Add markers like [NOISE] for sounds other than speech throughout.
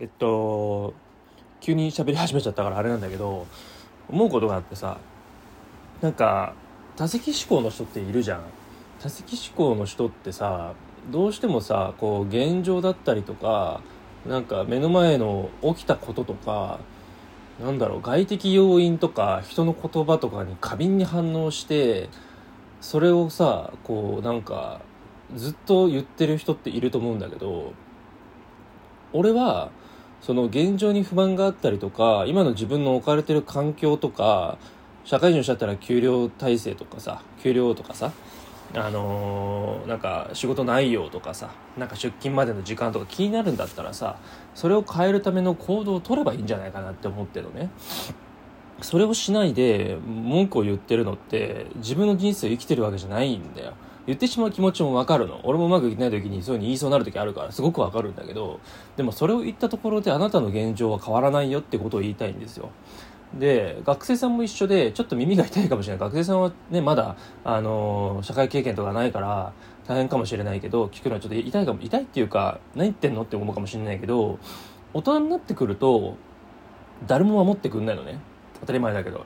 えっと急に喋り始めちゃったからあれなんだけど思うことがあってさなんか多席思考の人っているじゃん。多席思考の人ってさどうしてもさこう現状だったりとかなんか目の前の起きたこととかなんだろう外的要因とか人の言葉とかに過敏に反応してそれをさこうなんかずっと言ってる人っていると思うんだけど俺はその現状に不満があったりとか今の自分の置かれてる環境とか社会人しちゃったら給料体制とかさ給料とかさあのー、なんか仕事内容とかさなんか出勤までの時間とか気になるんだったらさそれを変えるための行動を取ればいいんじゃないかなって思ってるのね。それをしないで文句を言ってるのって自分の人生を生きてるわけじゃないんだよ。言ってしまう気持ちもわかるの。俺もうまくいってない時にそういうふうに言いそうになる時あるからすごくわかるんだけどでもそれを言ったところであなたの現状は変わらないよってことを言いたいんですよ。で学生さんも一緒でちょっと耳が痛いかもしれない。学生さんはねまだあの社会経験とかないから大変かもしれないけど聞くのはちょっと痛いかも痛いっていうか何言ってんのって思うかもしれないけど大人になってくると誰も守ってくんないのね。当たり前だけど。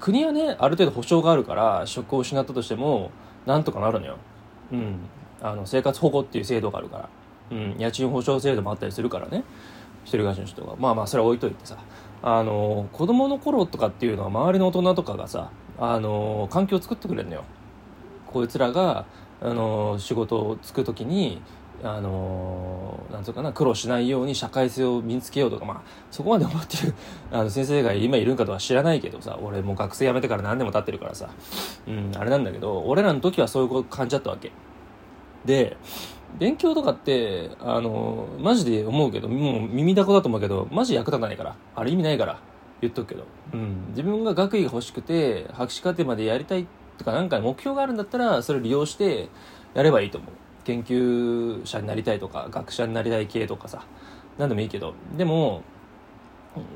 国はねある程度保障があるから職を失ったとしてもなんとかなるのよ。うん。あの、生活保護っていう制度があるから。うん。家賃保証制度もあったりするからね。一人暮らしの人が。まあまあ、それは置いといてさ。あの、子供の頃とかっていうのは周りの大人とかがさ、あの、環境を作ってくれるのよ。こいつらが、あの、仕事をつくときに、あのー、なんうかな、苦労しないように社会性を身につけようとか、まあ、そこまで思ってるあの先生が今いるんかとは知らないけどさ、俺もう学生辞めてから何年も経ってるからさ、うん、あれなんだけど、俺らの時はそういう感じだったわけ。で、勉強とかって、あの、マジで思うけど、もう耳だこだと思うけど、マジ役立たないから。あれ意味ないから。言っとくけど。うん。自分が学位が欲しくて、博士課程までやりたいとか、なんか目標があるんだったら、それを利用してやればいいと思う。研究者になりたいとか学者になりたい系とかさ何でもいいけどでも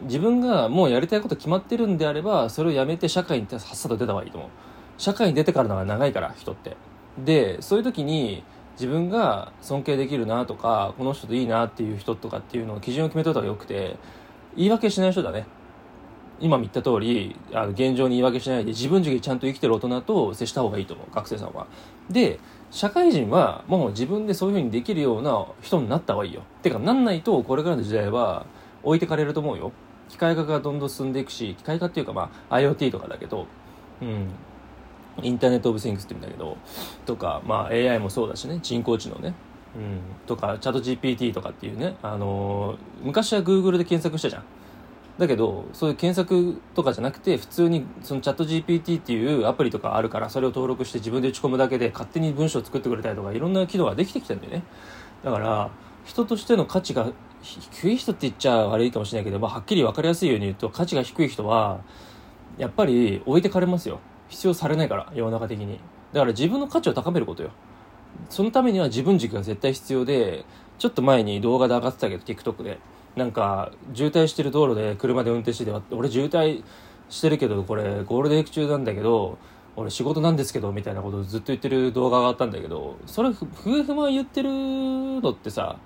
自分がもうやりたいこと決まってるんであればそれをやめて社会にさっさと出た方がいいと思う。社会に出てからのが長いから人って。でそういう時に自分が尊敬できるなとかこの人といいなっていう人とかっていうのを基準を決めといた方がよくて言い訳しない人だね。今も言った通りあの現状に言い訳しないで自分自身ちゃんと生きてる大人と接した方がいいと思う学生さんはで社会人はもう自分でそういうふうにできるような人になった方がいいよ。てか、なんないとこれからの時代は置いてかれると思うよ。機械化がどんどん進んでいくし、機械化っていうかまあ IoT とかだけど、うん。インターネット・オブ・シングスって言うんだけど、とか、まあ AI もそうだしね、人工知能ね。うん。とか、チャット GPT とかっていうね、あのー、昔は Google で検索したじゃん。だけどそういう検索とかじゃなくて普通にそのチャット GPT っていうアプリとかあるからそれを登録して自分で打ち込むだけで勝手に文章を作ってくれたりとかいろんな機能ができてきてるんだよね。だから人としての価値が低い人って言っちゃ悪いかもしれないけど、まあ、はっきり分かりやすいように言うと価値が低い人はやっぱり置いてかれますよ。必要されないから世の中的に。だから自分の価値を高めることよ。そのためには自分軸が絶対必要でちょっと前に動画で上がってたけど TikTok で。なんか渋滞してる道路で車で運転してて俺渋滞してるけどこれゴールデンウィーク中なんだけど俺仕事なんですけどみたいなことをずっと言ってる動画があったんだけどそれ夫婦満言ってるのってさ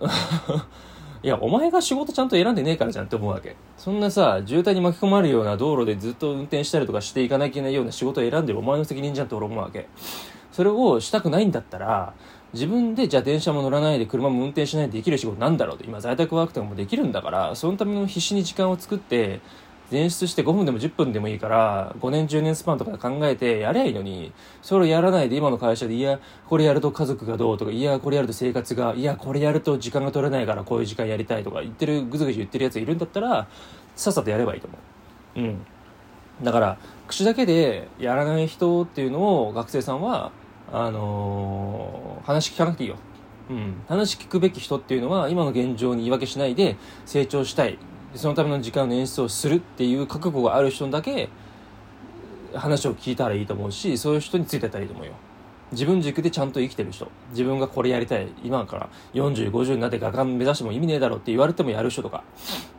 [LAUGHS] いやお前が仕事ちゃんと選んでねえからじゃんって思うわけ。そんなさ渋滞に巻き込まれるような道路でずっと運転したりとかしていかなきゃいけないような仕事を選んでるお前の責任じゃんって俺思うわけ。それをしたくないんだったら自分でじゃあ電車も乗らないで車も運転しないでできる仕事なんだろうって今在宅ワークとかもできるんだからそのための必死に時間を作って前出して5分でも10分でもいいから5年10年スパンとか考えてやりゃいいのにそれをやらないで今の会社でいやこれやると家族がどうとかいやこれやると生活がいやこれやると時間が取れないからこういう時間やりたいとか言ってるぐずぐず言ってるやついるんだったらさっさとやればいいと思う。うん。だから口だけでやらない人っていうのを学生さんはあのー、話聞かなくていいよ。うん。話聞くべき人っていうのは、今の現状に言い訳しないで成長したい。そのための時間の演出をするっていう覚悟がある人だけ、話を聞いたらいいと思うし、そういう人についてったらいいと思うよ。自分軸でちゃんと生きてる人。自分がこれやりたい。今から40、50になって画家目指しても意味ねえだろって言われてもやる人とか。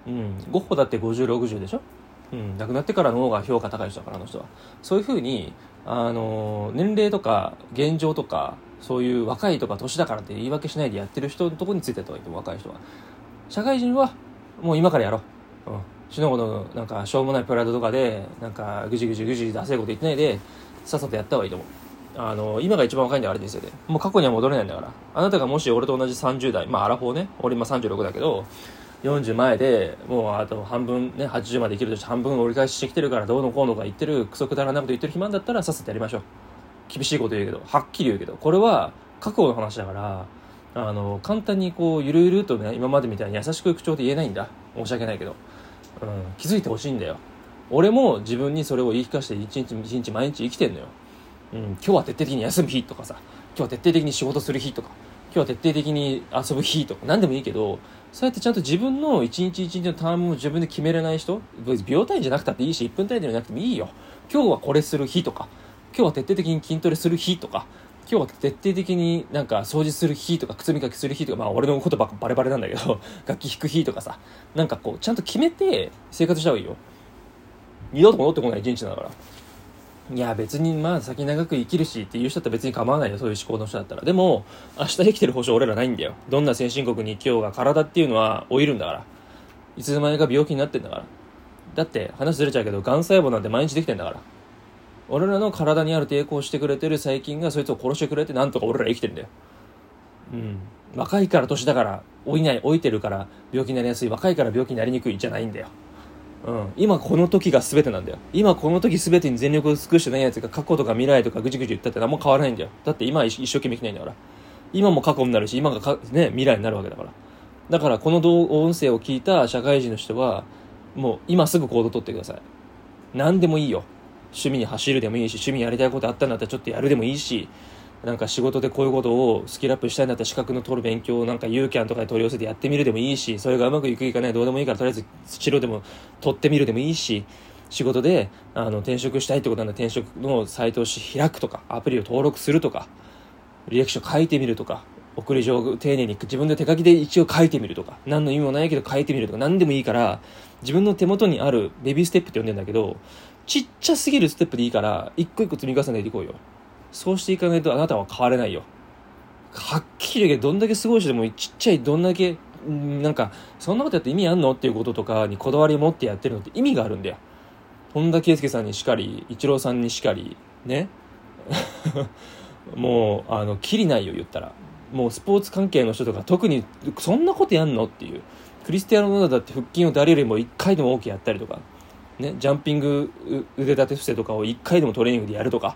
うん。ゴッホだって50、60でしょ？うん。亡くなってからの方が評価高い人だから、あの人は。そういうふうに、あの年齢とか現状とかそういう若いとか年だからって言い訳しないでやってる人のとこについてた方がいいと若い人は。社会人はもう今からやろう、うん、死の子のなんかしょうもないプライドとかでなんかぐじぐじぐじ出せること言ってないでさっさとやった方がいいと思う。あの今が一番若いんだからあれですよね。もう過去には戻れないんだから。あなたがもし俺と同じ30代まあアラフォーね。俺今36だけど40前でもうあと半分ね80まで生きるとして半分折り返ししてきてるからどうのこうのか言ってるクソくだらなこと言ってる暇だったらさっさとやりましょう。厳しいこと言うけどはっきり言うけどこれは覚悟の話だからあの簡単にこうゆるゆるとね今までみたいに優しく口調で言えないんだ。申し訳ないけど、うん、気づいてほしいんだよ。俺も自分にそれを言い聞かせて一日一日毎日生きてんのよ、うん、今日は徹底的に休む日とかさ今日は徹底的に仕事する日とか今日は徹底的に遊ぶ日とか何でもいいけどそうやってちゃんと自分の一日一日のタームを自分で決めれない人秒単位じゃなくたっていいし1分単位でなくてもいいよ。今日はこれする日とか今日は徹底的に筋トレする日とか今日は徹底的になんか掃除する日とか靴磨きする日とかまあ俺のことばっかバレバレなんだけど [LAUGHS] 楽器弾く日とかさなんかこうちゃんと決めて生活した方がいいよ。二度と戻ってこない一日だから。いや別にまあ先長く生きるしっていう人だったら別に構わないよ。そういう思考の人だったら。でも明日生きてる保証俺らないんだよ。どんな先進国に生きようが体っていうのは老いるんだから。いつの間にか病気になってんだから。だって話ずれちゃうけどがん細胞なんて毎日できてんだから。俺らの体にある抵抗してくれてる細菌がそいつを殺してくれてなんとか俺ら生きてんだよ。うん。若いから年だから老いない老いてるから病気になりやすい。若いから病気になりにくいじゃないんだよ。うん、今この時が全てなんだよ。今この時全てに全力を尽くしてないやつが過去とか未来とかぐちぐち言ったって何も変わらないんだよ。だって今一生懸命生きないんだから。今も過去になるし今がか、ね、未来になるわけだから。だからこの音声を聞いた社会人の人はもう今すぐ行動をとってください。何でもいいよ。趣味に走るでもいいし趣味やりたいことあったんだったらちょっとやるでもいいしなんか仕事でこういうことをスキルアップしたいんだったら資格の取る勉強をなんかユーキャンとかで取り寄せてやってみるでもいいしそれがうまくいくいかないどうでもいいからとりあえず白でも取ってみるでもいいし仕事であの転職したいってことなんだ転職のサイトを開くとかアプリを登録するとか履歴書書いてみるとか送り状を丁寧に自分で手書きで一応書いてみるとか何の意味もないけど書いてみるとか何でもいいから自分の手元にあるベビーステップって呼んでんだけどちっちゃすぎるステップでいいから一個一個積み重ねていこうよ。そうしていかないとあなたは変われないよ。はっきり言うけどどんだけすごい人でもちっちゃいどんだけなんかそんなことやって意味あんのっていうこととかにこだわりを持ってやってるのって意味があるんだよ。本田圭佑さんにしかりイチローさんにしかりね？[LAUGHS] もうあのきりないよ言ったら。もうスポーツ関係の人とか特にそんなことやんのっていう。クリスティアーノ・ロナウドだって腹筋を誰よりも1回でも多くやったりとか、ね、ジャンピング腕立て伏せとかを1回でもトレーニングでやるとか。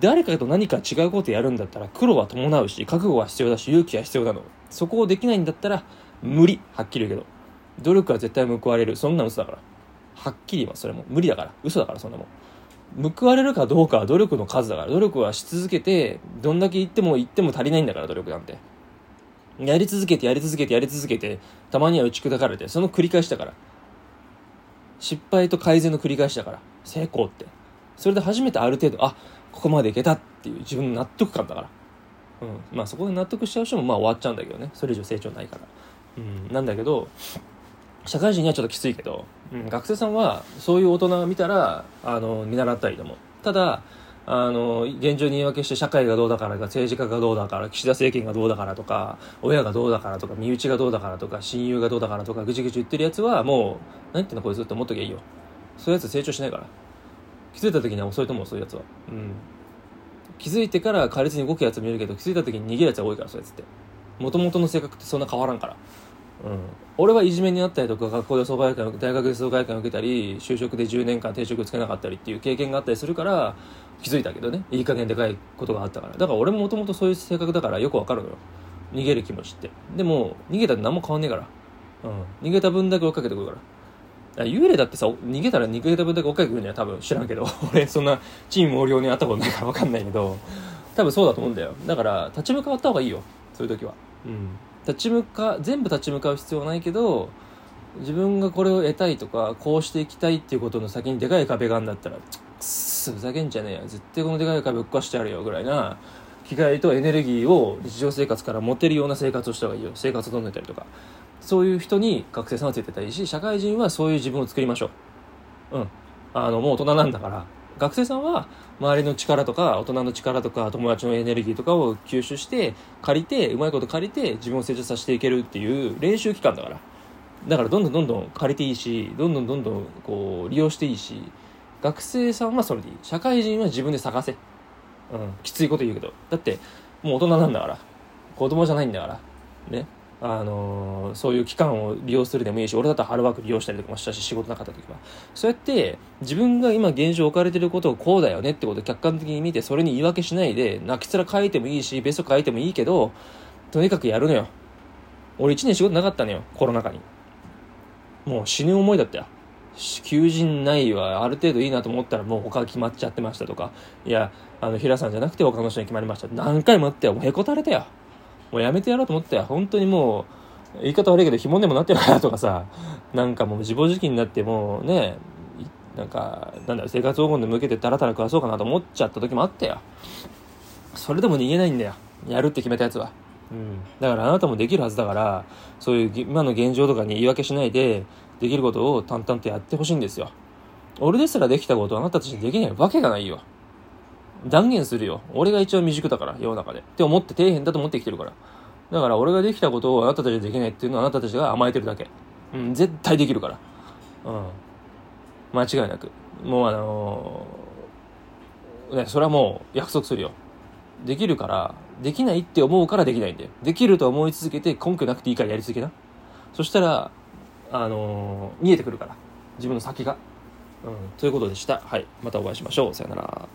誰かと何か違うことやるんだったら苦労は伴うし覚悟は必要だし勇気は必要なの。そこをできないんだったら無理。はっきり言うけど。努力は絶対報われる。そんな嘘だからはっきり言いますそれも無理だから。嘘だからそんなもん。報われるかどうかは努力の数だから。努力はし続けてどんだけ言っても言っても足りないんだから努力なんて。やり続けてやり続けてやり続けてたまには打ち砕かれてその繰り返しだから。失敗と改善の繰り返しだから。成功って。それで初めてある程度あここまでいけたっていう自分の納得感だから。うん。まあそこで納得しちゃう人もまあ終わっちゃうんだけどね。それ以上成長ないから。うん。なんだけど、社会人にはちょっときついけど、うん、学生さんはそういう大人が見たら、あの、見習ったりでも。ただ、あの、現状に言い訳して社会がどうだからか、政治家がどうだから、岸田政権がどうだからとか、親がどうだからとか、身内がどうだからとか、親友がどうだからとか、ぐちぐち言ってるやつはもう、何言ってんのこいつって思っときゃいいよ。そういうやつ成長しないから。気づいた時には遅いと思うそういうやつは。うん。気づいてから苛烈に動くやつもいるけど気づいた時に逃げるやつは多いからそういうやつって。もともとの性格ってそんな変わらんから。うん、俺はいじめにあったりとか学校で疎外感大学で疎外感を受けたり就職で10年間定職つけなかったりっていう経験があったりするから気づいたけどね。いい加減でかいことがあったから。だから俺ももともとそういう性格だからよくわかるのよ。逃げる気持ちって。でも逃げたら何も変わんねえから、うん、逃げた分だけ追いかけてくるから幽霊だってさ、逃げたら逃げた分だけ追っかけてくるんや、多分。知らんけど。[LAUGHS] 俺、そんな、チーム毛量に会ったことないから分かんないけど、多分そうだと思うんだよ。だから、立ち向かった方がいいよ。そういう時は。うん。立ち向か、全部立ち向かう必要はないけど、自分がこれを得たいとか、こうしていきたいっていうことの先にでかい壁があるんだったら、くっす、ふざけんじゃねえよ。絶対このでかい壁ぶっ壊してやるよ、ぐらいな、気概とエネルギーを日常生活から持てるような生活をした方がいいよ。生活を整えたりとか。そういう人に学生さんはついてたいし社会人はそういう自分を作りましょう。うん。あのもう大人なんだから。学生さんは周りの力とか大人の力とか友達のエネルギーとかを吸収して借りてうまいこと借りて自分を成長させていけるっていう練習期間だから。だからどんどんどんどん借りていいしどんどんどんどんこう利用していいし学生さんはそれでいい。社会人は自分で探せ、うん、きついこと言うけど。だってもう大人なんだから。子供じゃないんだから。ね。あの、そういう期間を利用するでもいいし俺だったらハローワーク利用したりとかもしたし仕事なかった時は。そうやって自分が今現状置かれてることをこうだよねってことを客観的に見てそれに言い訳しないで泣きつら書いてもいいしベスト書いてもいいけどとにかくやるのよ。俺1年仕事なかったのよコロナ禍に。もう死ぬ思いだったよ求人ないわある程度いいなと思ったらもう他決まっちゃってましたとか。いやあの平さんじゃなくて他の人に決まりました。何回もあってもへこたれたよ。もうやめてやろうと思ったよ本当にもう言い方悪いけど紐でもなってるからとかさなんかもう自暴自棄になってもうねなんかなんだ生活保護に向けてダラダラ食わそうかなと思っちゃった時もあったよ。それでも逃げないんだよ。やるって決めたやつは。うん、だからあなたもできるはずだからそういう今の現状とかに言い訳しないでできることを淡々とやってほしいんですよ。俺ですらできたことをあなたたちにできないわけがないよ断言するよ。俺が一番未熟だから世の中で。って思って底辺だと思ってきてるから。だから俺ができたことをあなたたちにできないっていうのはあなたたちが甘えてるだけ。うん絶対できるから。うん。間違いなく。もうあのー、ねそれはもう約束するよ。できるからできないって思うからできないんだよ。できると思い続けて根拠なくていいからやり続けな。そしたらあのー、見えてくるから。自分の先が。うん。ということでした。はい。またお会いしましょう。さよなら。